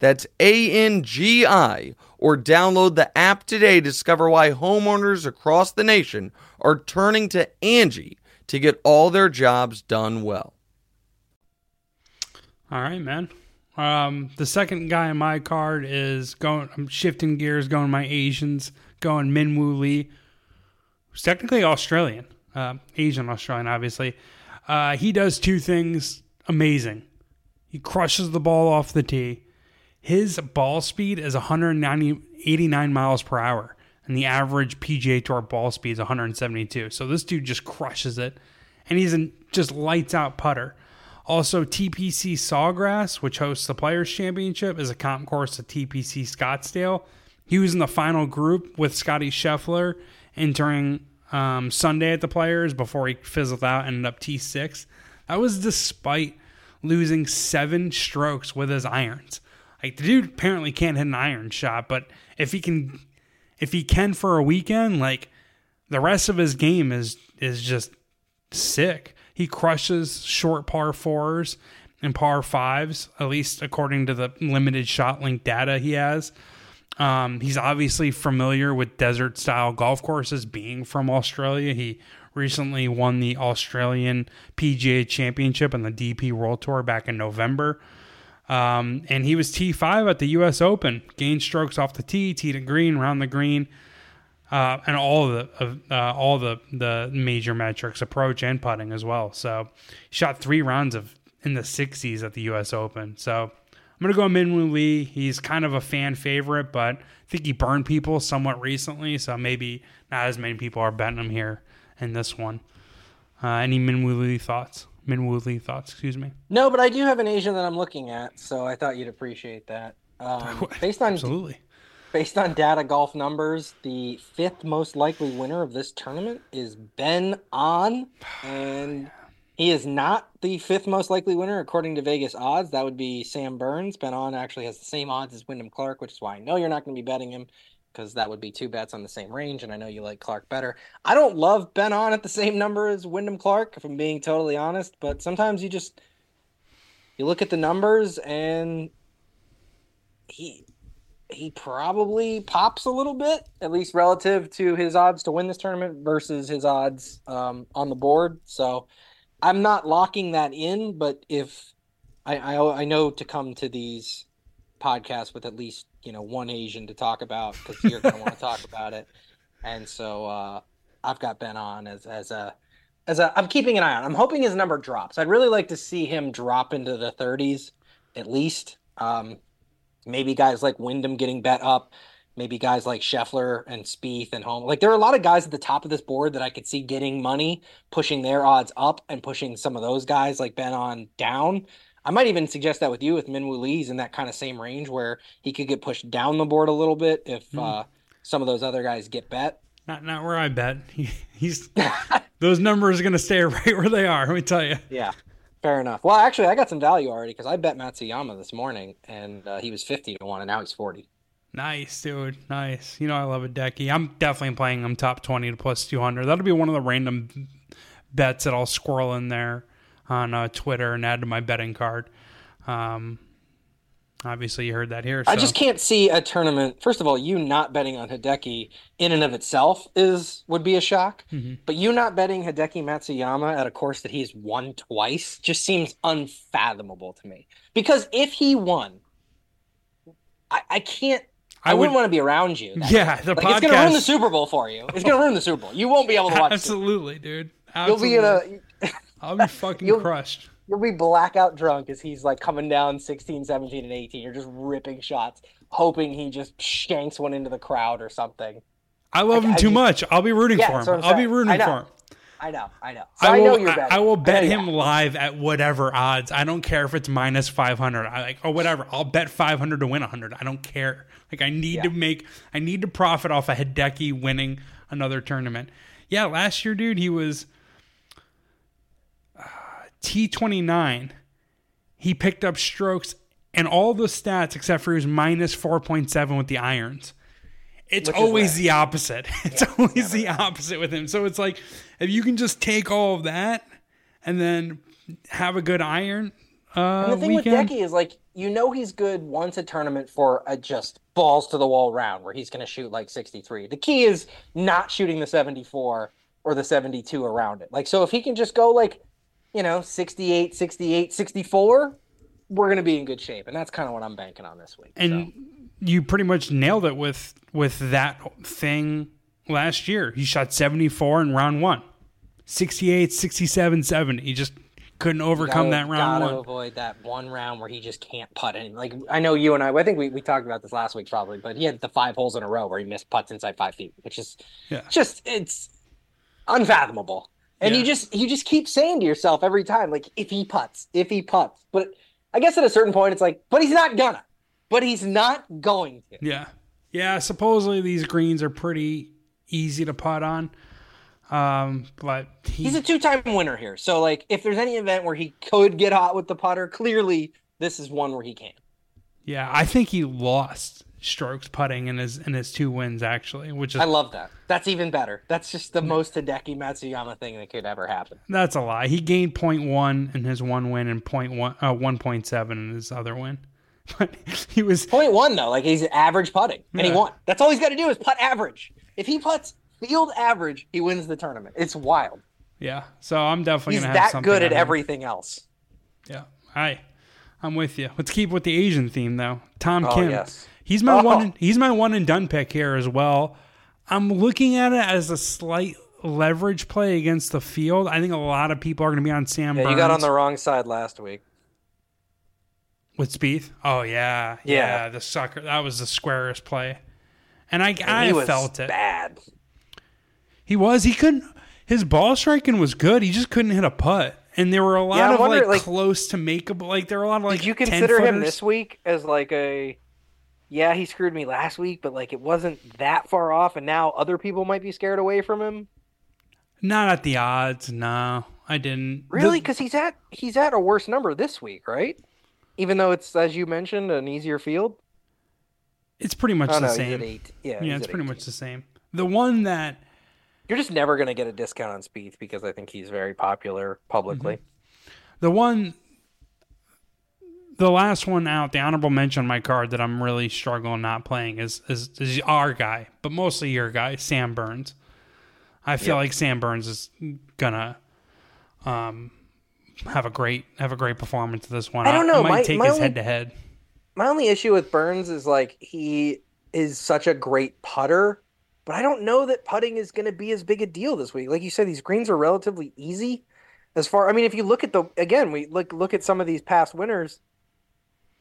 That's A N G I, or download the app today to discover why homeowners across the nation are turning to Angie to get all their jobs done well. All right, man. Um, the second guy in my card is going. I'm shifting gears, going my Asians, going Min Minwoo Lee, who's technically Australian, uh, Asian Australian, obviously. Uh, he does two things amazing. He crushes the ball off the tee. His ball speed is 190, 89 miles per hour, and the average PGA Tour ball speed is 172. So this dude just crushes it, and he's a just lights out putter. Also, TPC Sawgrass, which hosts the Players Championship, is a comp course at TPC Scottsdale. He was in the final group with Scottie Scheffler entering um, Sunday at the Players before he fizzled out, and ended up T6. That was despite losing seven strokes with his irons. Like the dude apparently can't hit an iron shot, but if he can, if he can for a weekend, like the rest of his game is is just sick. He crushes short par fours and par fives, at least according to the limited shot link data he has. Um, he's obviously familiar with desert style golf courses, being from Australia. He recently won the Australian PGA Championship and the DP World Tour back in November. Um, and he was T5 at the U.S. Open, gained strokes off the tee, tee to green, round the green uh, and all the uh, all the the major metrics, approach and putting as well. So shot three rounds of in the 60s at the U.S. Open. So I'm gonna go Minwoo Lee. He's kind of a fan favorite, but I think he burned people somewhat recently, so maybe not as many people are betting him here in this one. Uh, any Minwoo Lee thoughts? Lee thoughts? Excuse me. No, but I do have an Asian that I'm looking at, so I thought you'd appreciate that. Um, based on absolutely Based on data golf numbers, the fifth most likely winner of this tournament is Ben An, and he is not the fifth most likely winner according to Vegas odds. That would be Sam Burns. Ben An actually has the same odds as Wyndham Clark, which is why I know you're not going to be betting him because that would be two bets on the same range, and I know you like Clark better. I don't love Ben An at the same number as Wyndham Clark, if I'm being totally honest, but sometimes you just you look at the numbers and he he probably pops a little bit, at least relative to his odds to win this tournament versus his odds um, on the board. So I'm not locking that in, but if I, I, I know to come to these podcasts with at least you know one Asian to talk about because you're going to want to talk about it, and so uh, I've got Ben An as as a as a I'm keeping an eye on. I'm hoping his number drops. I'd really like to see him drop into the 30s at least. Um, maybe guys like Wyndham getting bet up, maybe guys like Scheffler and Spieth and Homa. Like there are a lot of guys at the top of this board that I could see getting money, pushing their odds up and pushing some of those guys like Ben An down. I might even suggest that with you with Minwoo Lee's in that kind of same range where he could get pushed down the board a little bit if mm. uh, some of those other guys get bet. Not not where I bet. He, he's those numbers are going to stay right where they are. Let me tell you. Yeah. Fair enough. Well, actually, I got some value already because I bet Matsuyama this morning, and uh, he was fifty to one, and now he's forty. Nice, dude. Nice. You know I love a Deki. I'm definitely playing him top twenty to plus two hundred. That'll be one of the random bets that I'll squirrel in there on uh, Twitter and add to my betting card. Um, Obviously, you heard that here. So. I just can't see a tournament. First of all, you not betting on Hideki in and of itself is would be a shock. Mm-hmm. But you not betting Hideki Matsuyama at a course that he's won twice just seems unfathomable to me. Because if he won, I, I can't. I, I wouldn't want to be around you. Yeah, the like, podcast... It's going to ruin the Super Bowl for you. It's going to ruin the Super Bowl. You won't be able to watch. It. Absolutely, dude. Absolutely. You'll be in a. I'll be fucking crushed you'll be blackout drunk as he's like coming down 16, 17, and 18. You're just ripping shots, hoping he just shanks one into the crowd or something. I love him I too just, much. I'll be rooting yeah, for him. I'll be rooting for him. I know, I know. So I, will, know you're betting. I will bet know him live at whatever odds. I don't care if it's minus 500. I like or whatever. I'll bet 500 to win 100. I don't care. Like I need to make I need to profit off of Hideki winning another tournament. Yeah, last year dude, he was T29. He picked up strokes and all the stats except for he was minus 4.7 with the irons. It's Which always the opposite. It's always the opposite with him. So it's like if you can just take all of that and then have a good iron uh, And the thing weekend. with Deki is like you know he's good once a tournament for a just balls to the wall round where he's going to shoot like 63. The key is not shooting the 74 or the 72 around it. Like so if he can just go like you know 68, 68, 64, we're going to be in good shape. And that's kind of what I'm banking on this week. and you pretty much nailed it with with that thing last year. He shot 74 in round 1. 68, 67, 70. He just couldn't So overcome gotta- that round gotta 1. avoid that one round where he just can't putt any. Like I know you and I, I think we, we talked about this last week probably, but he had the five holes in a row where he missed putts inside five feet, which is Yeah. just it's unfathomable. And you just you just keep saying to yourself every time, like if he puts, if he puts. But I guess at a certain point, it's like, but he's not gonna. But he's not going to. Yeah. Yeah, supposedly these greens are pretty easy to putt on. Um, but he, He's a two-time winner here, so like if there's any event where he could get hot with the putter, clearly this is one where he can. yeah, I think he lost strokes putting in his in his two wins actually, which is I love that. That's even better. That's just the most Hideki Matsuyama thing that could ever happen. That's a lie. He gained 0.1 in his one win and 0.1, uh, 1.7 in his other win. But he was, Point one though, like he's average putting, and he won. That's all he's got to do is putt average. If he puts field average, he wins the tournament. It's wild. yeah. So I'm definitely He's going to have that good at everything else. Yeah. Hi. I'm with you. Let's keep with the Asian theme though. Tom Oh, Kim. yes. He's my Oh. one. He's my one and done pick here as well. I'm looking at it as a slight leverage play against the field. I think a lot of people are going to be on Sam Yeah, Burns you got on the wrong side last week. with Spieth. Oh yeah, Yeah. The sucker. That was the squarest play, and I And I he was felt it. bad. He was. He couldn't. His ball striking was good. He just couldn't hit a putt. And there were a lot Yeah, of wondering, like, like- close to makeable. Like there were a lot of like. Did you consider him this week as like a? Yeah, he screwed me last week, but like it wasn't that far off, and now other people might be scared away from him. Not at the odds. No, I didn't. Really? The- Because he's at he's at a worse number this week, right? Even though it's as you mentioned an easier field. it's pretty much Oh the no, same. Yeah, Yeah, it's pretty 18. much the same. The one that You're just never gonna get a discount on Spieth because I think he's very popular publicly. Mm-hmm. the one the last one out, the honorable mention on my card that I'm really struggling not playing is is, is our guy, but mostly your guy, Sam Burns. I feel Yep. like Sam Burns is gonna um have a great have a great performance this one. I don't know, might my- take my his head to head. My only issue with Burns is like he is such a great putter, but I don't know that putting is going to be as big a deal this week. Like you said, these greens are relatively easy. As far, I mean, if you look at the again, we look look at some of these past winners.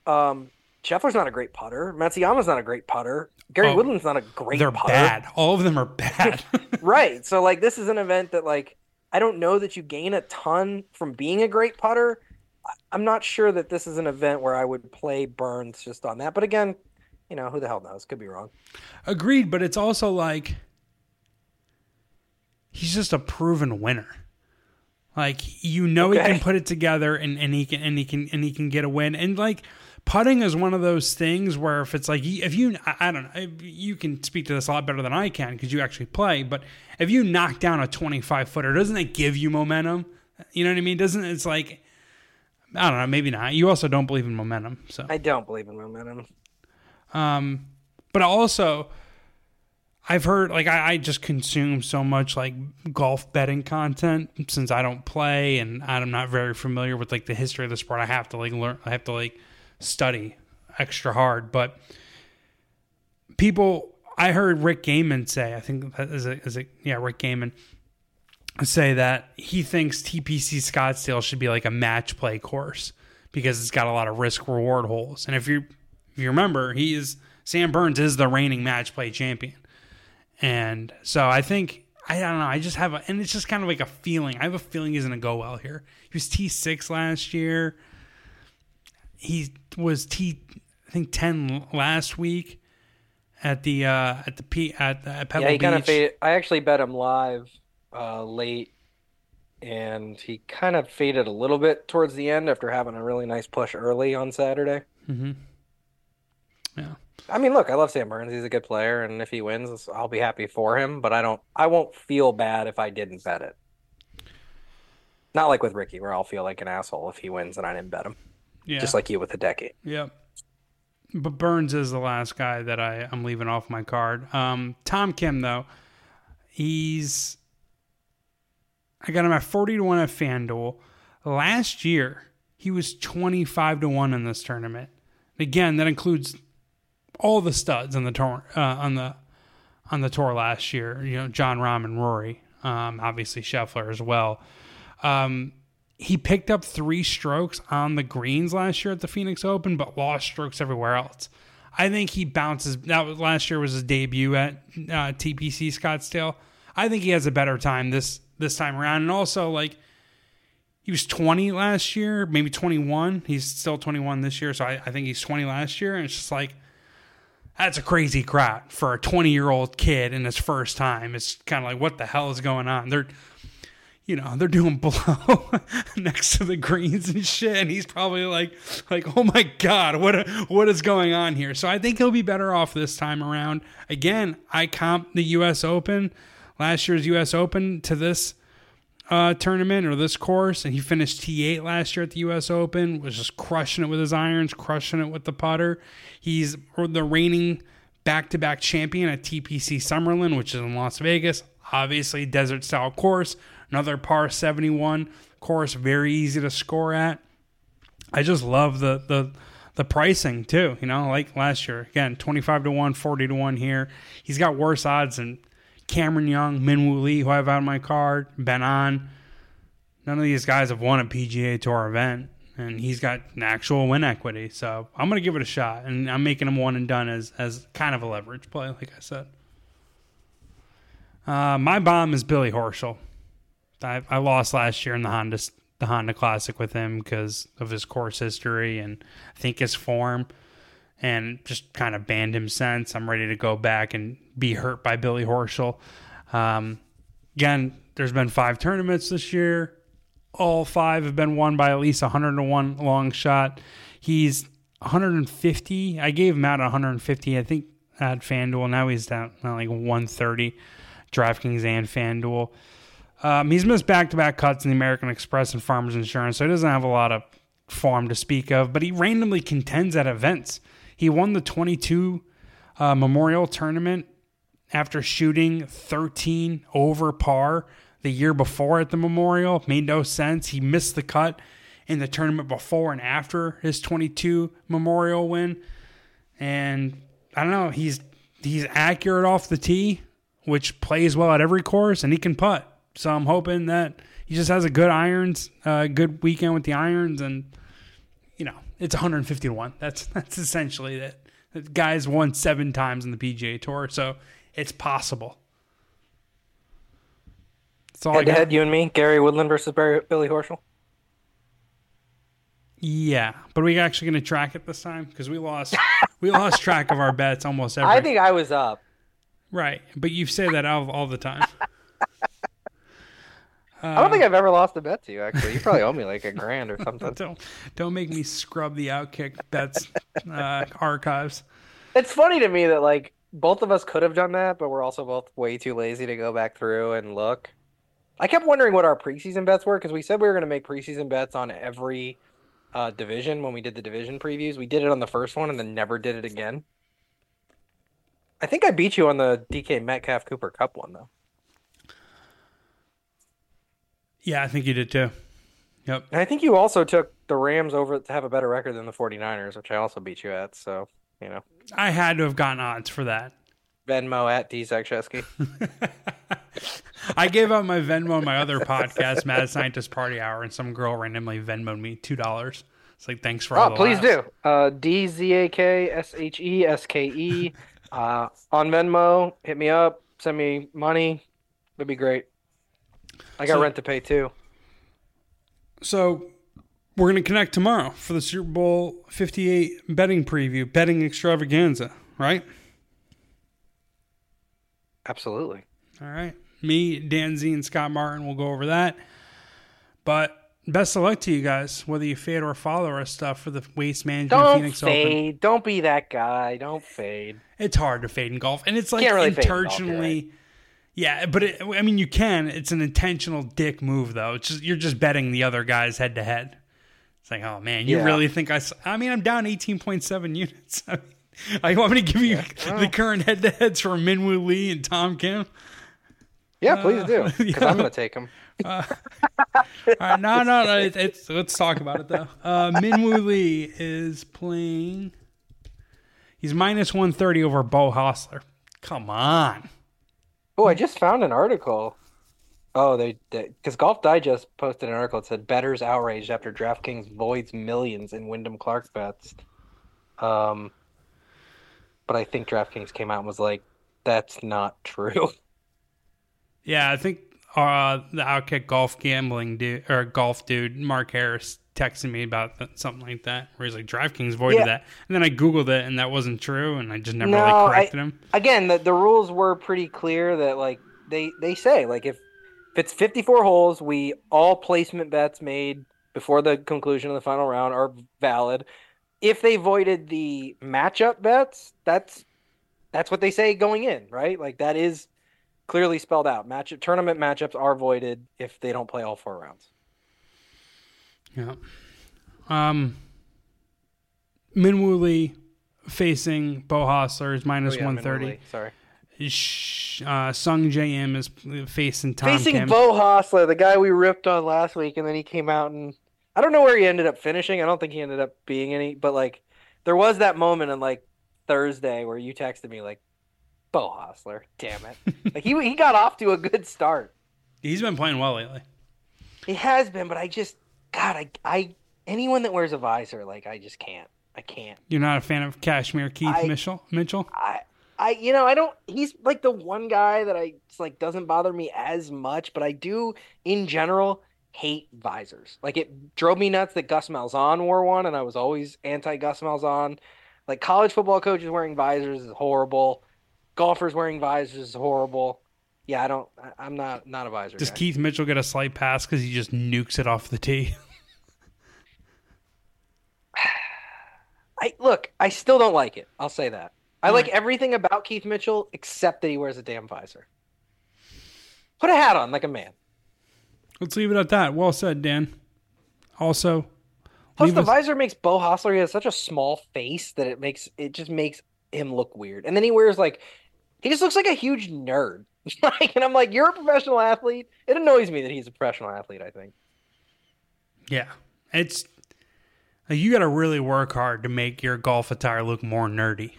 Um, Scheffler's not a great putter. Matsuyama's not a great putter. Gary Oh, Woodland's not a great They're putter. bad. All of them are bad. right. So like this is an event that like I don't know that you gain a ton from being a great putter. I'm not sure that this is an event where I would play Burns just on that. But again, you know, who the hell knows? Could be wrong. Agreed, but it's also like he's just a proven winner. Like you know he can put it together and, and he can and he can and he can get a win. And like putting is one of those things where if it's like if you I, don't know you can speak to this a lot better than I can because you actually play. But if you knock down a twenty five footer, doesn't it give you momentum? You know what I mean? Doesn't it's like I don't know, maybe not. You also don't believe in momentum, so I don't believe in momentum. um, but also, I've heard like I, I just consume so much like golf betting content since I don't play and I'm not very familiar with like the history of the sport. I have to like learn. I have to like study extra hard. But people, I heard Rick Gehman say. I think that is it. Is it? Yeah, Rick Gehman say that he thinks TPC Scottsdale should be like a match play course because it's got a lot of risk reward holes. And if you if you remember, he is Sam Burns is the reigning match play champion. And so I think I don't know. I just have a, and it's just kind of like a feeling. I have a feeling he's going to go well here. He was T six last year. He was T, I think ten last week at the uh at the P at, at Pebble yeah, he kind of Beach. faded. I actually bet him live uh, late, and he kind of faded a little bit towards the end after having a really nice push early on Saturday. Mm-hmm. Yeah. I mean, look, I love Sam Burns. He's a good player, and if he wins, I'll be happy for him. But I don't, I won't feel bad if I didn't bet it. Not like with Rickie, where I'll feel like an asshole if he wins and I didn't bet him. Yeah. Just like you with the Deki. Yep. But Burns is the last guy that I, I'm leaving off my card. Um, Tom Kim, though, he's. I got him at 40 to 1 at FanDuel. Last year, he was 25 to 1 in this tournament. Again, that includes all the studs on the tour uh, on the on the tour last year. You know, Jon Rahm and Rory, um, obviously Scheffler as well. Um, he picked up three strokes on the greens last year at the Phoenix Open, but lost strokes everywhere else. I think he bounces. That was last year was his debut at uh, TPC Scottsdale. I think he has a better time this this time around, and also like he was 20 last year, maybe 21. He's still 21 this year, so I, I think he's 20 last year, and it's just like that's a crazy crowd for a 20 year old kid in his first time. It's kind of like what the hell is going on? They're you know, they're doing blow next to the greens and shit, and he's probably like, like, oh my god, what what is going on here? So I think he'll be better off this time around. Again, I comp the U.S. Open, last year's U.S. Open to this uh, tournament or this course, and he finished T8 last year at the U.S. Open, was just crushing it with his irons, crushing it with the putter. He's the reigning back-to-back champion at TPC Summerlin, which is in Las Vegas. Obviously, desert style course. Another par 71 course, very easy to score at. I just love the the the pricing too. You know, like last year, again, 25 to 1, 40 to 1 here. He's got worse odds than Cameron Young, Minwoo Lee, who I have on my card, Ben An. None of these guys have won a PGA Tour event, and he's got an actual win equity. So I'm going to give it a shot, and I'm making him one and done as as kind of a leverage play, like I said. Uh, my bomb is Billy Horschel. I, I lost last year in the Honda the Honda Classic with him because of his course history and I think his form, and just kind of banned him since. I'm ready to go back and be hurt by Billy Horschel. Um, again, there's been five tournaments this year. All five have been won by at least 101 long shot. He's 150. I gave him out at 150. I think at FanDuel. Now he's down like 130. DraftKings and FanDuel. Um, he's missed back-to-back cuts in the American Express and Farmers Insurance, so he doesn't have a lot of form to speak of. But he randomly contends at events. He won the 22 uh, Memorial Tournament after shooting 13 over par the year before at the Memorial. Made no sense. He missed the cut in the tournament before and after his 22 Memorial win, and I don't know. He's he's accurate off the tee, which plays well at every course, and he can putt. So I'm hoping that he just has a good irons, uh, good weekend with the irons, and you know it's 150 to one. That's that's essentially it. The guy's won seven times in the PGA Tour, so it's possible. That's all I Head to head, you and me, Gary Woodland versus Barry, Billy Horschel. Yeah, but we actually going to track it this time because we lost we lost track of our bets almost every. I think I was up. right, but you say that all, all the time. I don't think I've ever lost a bet to you. Actually, you probably owe me like a grand or something. don't don't make me scrub the outkick bets uh, archives. It's funny to me that like both of us could have done that, but we're also both way too lazy to go back through and look. I kept wondering what our preseason bets were because we said we were going to make preseason bets on every uh, division when we did the division previews. We did it on the first one and then never did it again. I think I beat you on the DK Metcalf Cooper Kupp one though. Yeah, I think you did too. Yep. And I think you also took the Rams over to have a better record than the 49ers, which I also beat you at. So, you know, I had to have gotten odds for that. Venmo at D Zaksheske. I gave out my Venmo on my other podcast, Mad Scientist Party Hour, and some girl randomly Venmoed me two dollars. It's like thanks for all Oh, the please laughs. do. Uh, D Z A K S H E S K E. Uh, on Venmo, hit me up, send me money. That'd be great. I got So- rent to pay too. So we're going to connect tomorrow for the Super Bowl 58 betting preview, betting extravaganza, right? Absolutely. All right. Me, Dan Z, and Scott Martin will go over that. But best of luck to you guys, whether you fade or follow our stuff for the Waste Management Don't Phoenix Open. fade. Don't be that guy. Don't fade. It's hard to fade in golf, and it's like really fade in golf, intentionally. Yeah, but it, I mean, you can. It's an intentional dick move, though. It's just you're just betting the other guys head to head. It's like, oh man, you Yeah. really think I? I mean, I'm down 18.7 units. I, mean, I want me to give you the current head to heads for Minwoo Lee and Tom Kim. Yeah, please do. Because yeah. I'm going to take him. All right, no, no, no. It, it's let's talk about it though. Uh, Minwoo Lee is playing. He's minus 130 over Beau Hossler. Come on. Oh, I just found an article. Oh, they because Golf Digest posted an article that said betters outraged after DraftKings voids millions in Wyndham Clark bets. Um, but I think DraftKings came out and was like, "That's not true." Yeah, I think uh, the Outkick golf gambling dude or golf dude Mark Harris texted me about that, something like that, where he's like, "DraftKings voided Yeah. that," and then I googled it, and that wasn't true, and I just never No, like I- corrected him. Again, the the rules were pretty clear that like they they say like if if it's 54 holes, we all placement bets made before the conclusion of the final round are valid. If they voided the matchup bets, that's that's what they say going in, right? Like that is clearly spelled out. Match tournament matchups are voided if they don't play all four rounds. Yeah. Um. Minwoo Lee facing Beau Hossler is minus Oh, yeah, 130. Sorry. Uh, Sungjae Im is facing Tom Facing Kim. Beau Hossler, the guy we ripped on last week, and then he came out and I don't know where he ended up finishing. I don't think he ended up being any, but like there was that moment on like Thursday where you texted me like, Beau Hossler, damn it. like he he got off to a good start. He's been playing well lately. He has been, but I just God, I I anyone that wears a visor, like I just can't. I can't. You're not a fan of Cashmere Keith I- Mitchell? Mitchell? I I you know I don't he's like the one guy that I like doesn't bother me as much, but I do in general hate visors. Like it drove me nuts that Gus Malzahn wore one, and I was always anti Gus Malzahn. Like college football coaches wearing visors is horrible. Golfers wearing visors is horrible. Yeah, I don't. I, I'm not not a visor Does guy. Keith Mitchell get a slight pass because he just nukes it off the tee? I look. I still don't like it. I'll say that. I like Alright. everything about Keith Mitchell except that he wears a damn visor. Put a hat on like a man. Let's leave it at that. Well said, Dan. Also, Plus, the us- visor makes Beau Hossler. He has such a small face that it makes it just makes him look weird. And then he wears like he just looks like a huge nerd. like, and I'm like, you're a professional athlete. It annoys me that he's a professional athlete. I think. yeah, it's like, you got to really work hard to make your golf attire look more nerdy.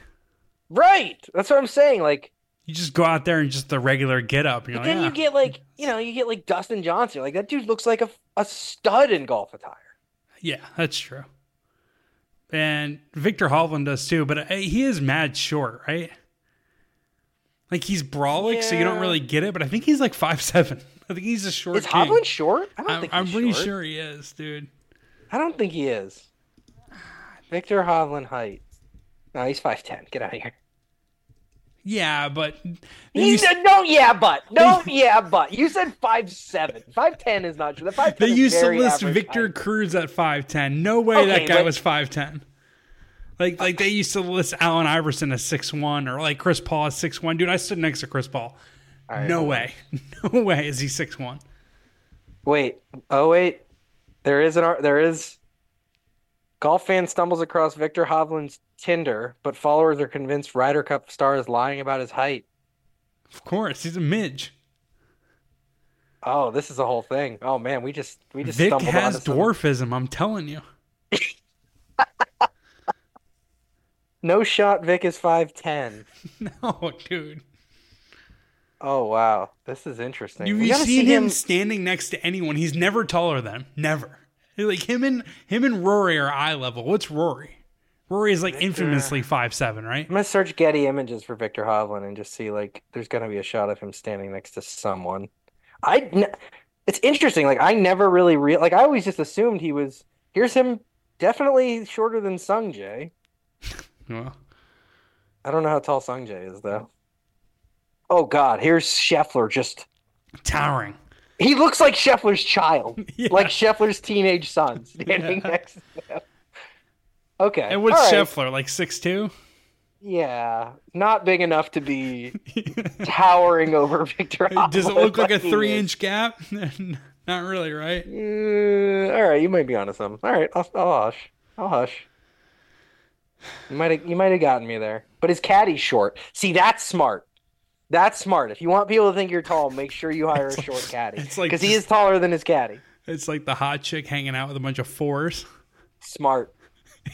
Right. That's what I'm saying. Like, You just go out there and just the regular get up. But like, then "Yeah." you get like, you know, you get like Dustin Johnson. Like that dude looks like a a stud in golf attire. Yeah, that's true. And Viktor Hovland does too, but uh, he is mad short, right? Like he's brolic, so you don't really get it. But I think he's like five seven. I think he's a short. Is king. Hovland short? I don't I'm, think I'm pretty short. sure he is, dude. I don't think he is. Viktor Hovland height. No, he's five ten. Get out of here. Yeah, but you He s- said no, yeah, but no, yeah, but you said five seven, five ten is not true. The five they used to list Victor height. Cruz at five ten. No way Okay, that guy but- was five ten. Like like they used to list Allen Iverson as six one or like Chris Paul as six one. Dude, I stood next to Chris Paul. Right, no way, no way is he six one. Wait, oh wait, there is an there is. Golf fan stumbles across Viktor Hovland's Tinder, but followers are convinced Ryder Cup star is lying about his height. Of course, he's a midge. Oh, this is a whole thing. Oh man, we just we just Vic has dwarfism. I'm telling you. No shot. Vic is five ten. No, dude. Oh wow, this is interesting. You've seen see him standing next to anyone. He's never taller than him. Never. Like him and him and Rory are eye level. What's Rory? Rory is like infamously five seven, right? I'm gonna search Getty images for Viktor Hovland and just see like there's gonna be a shot of him standing next to someone. I it's interesting. Like I never really real like I always just assumed he was. Here's him, definitely shorter than Sung Jae. Well, I don't know how tall Sung Jae is though. Oh God, here's Scheffler. Just towering. he looks like Scheffler's child, Yeah. like Scheffler's teenage son standing Yeah. next to him. Okay, And what's all right. Scheffler like six two? Yeah, not big enough to be towering over Viktor. Does it look like a three inch gap? Not really, right? Uh, all right, you might be onto something. All right, I'll, I'll hush. I'll hush. You might have you might have gotten me there, but his caddy's short. See, that's smart. That's smart. If you want people to think you're tall, make sure you hire a short caddy it's like because he is taller than his caddy. It's like the hot chick hanging out with a bunch of fours. Smart.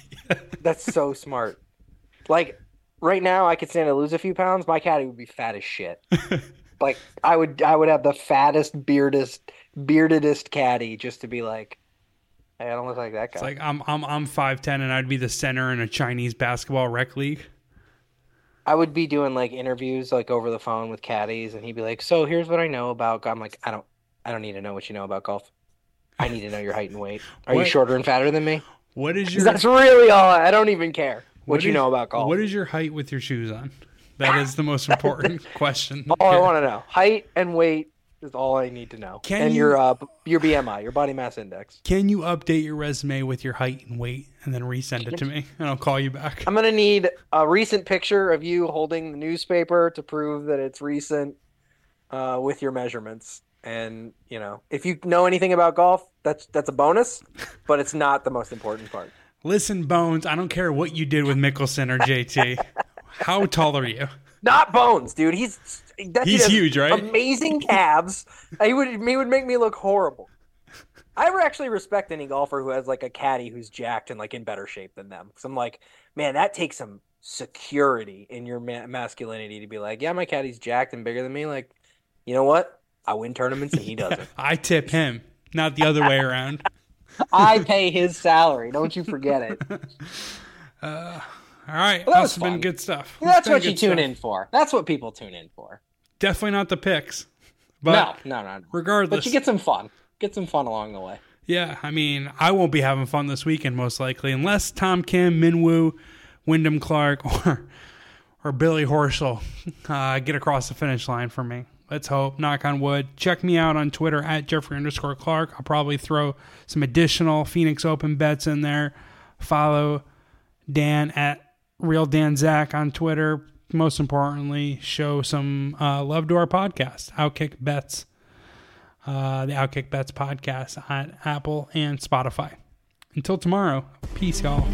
That's so smart. Like right now, I could stand to lose a few pounds. My caddy would be fat as shit. like I would, I would have the fattest, beardest, beardedest caddy just to be like, hey, I don't look like that guy. It's like I'm I'm I'm five ten and I'd be the center in a Chinese basketball rec league. I would be doing like interviews like over the phone with caddies, and he'd be like, "So here's what I know about." golf." I'm like, "I don't, I don't need to know what you know about golf. I need to know your height and weight. Are What- you shorter and fatter than me? What is your That's really all. I, I don't even care what, what you is- know about golf. What is your height with your shoes on? That is the most important question. all I want to know? Height and weight is all I need to know. Can and you- your uh, your BMI, your body mass index. Can you update your resume with your height and weight and then resend it to me and I'll call you back? I'm gonna need a recent picture of you holding the newspaper to prove that it's recent, uh, with your measurements. And you know, if you know anything about golf, that's that's a bonus, but it's not the most important part. Listen, Bones, I don't care what you did with Mickelson or JT. How tall are you? Not Bones, dude. He's that He's has huge, right? Amazing calves. he would he would make me look horrible. I actually respect any golfer who has like a caddy who's jacked and like in better shape than them. Because I'm like, man, that takes some security in your ma- masculinity to be like, yeah, my caddy's jacked and bigger than me. Like, you know what? I win tournaments and he doesn't. I tip him, not the other way around. I pay his salary. Don't you forget it. Uh, all right, Well, that that's was been good stuff. That's what you tune stuff. in for. That's what people tune in for. Definitely not the picks, but no, no, no, no. regardless, But you get some fun. Get some fun along the way. Yeah, I mean, I won't be having fun this weekend most likely, unless Tom Kim, Minwoo, Wyndham Clark, or or Billy Horschel uh, get across the finish line for me. Let's hope. Knock on wood. Check me out on Twitter at Jeffrey underscore Clark. I'll probably throw some additional Phoenix Open bets in there. Follow Dan at Real Dan Zach on Twitter. Most importantly, show some uh, love to our podcast, Outkick Bets uh, the Outkick Bets podcast on Apple and Spotify. Until tomorrow, peace, y'all.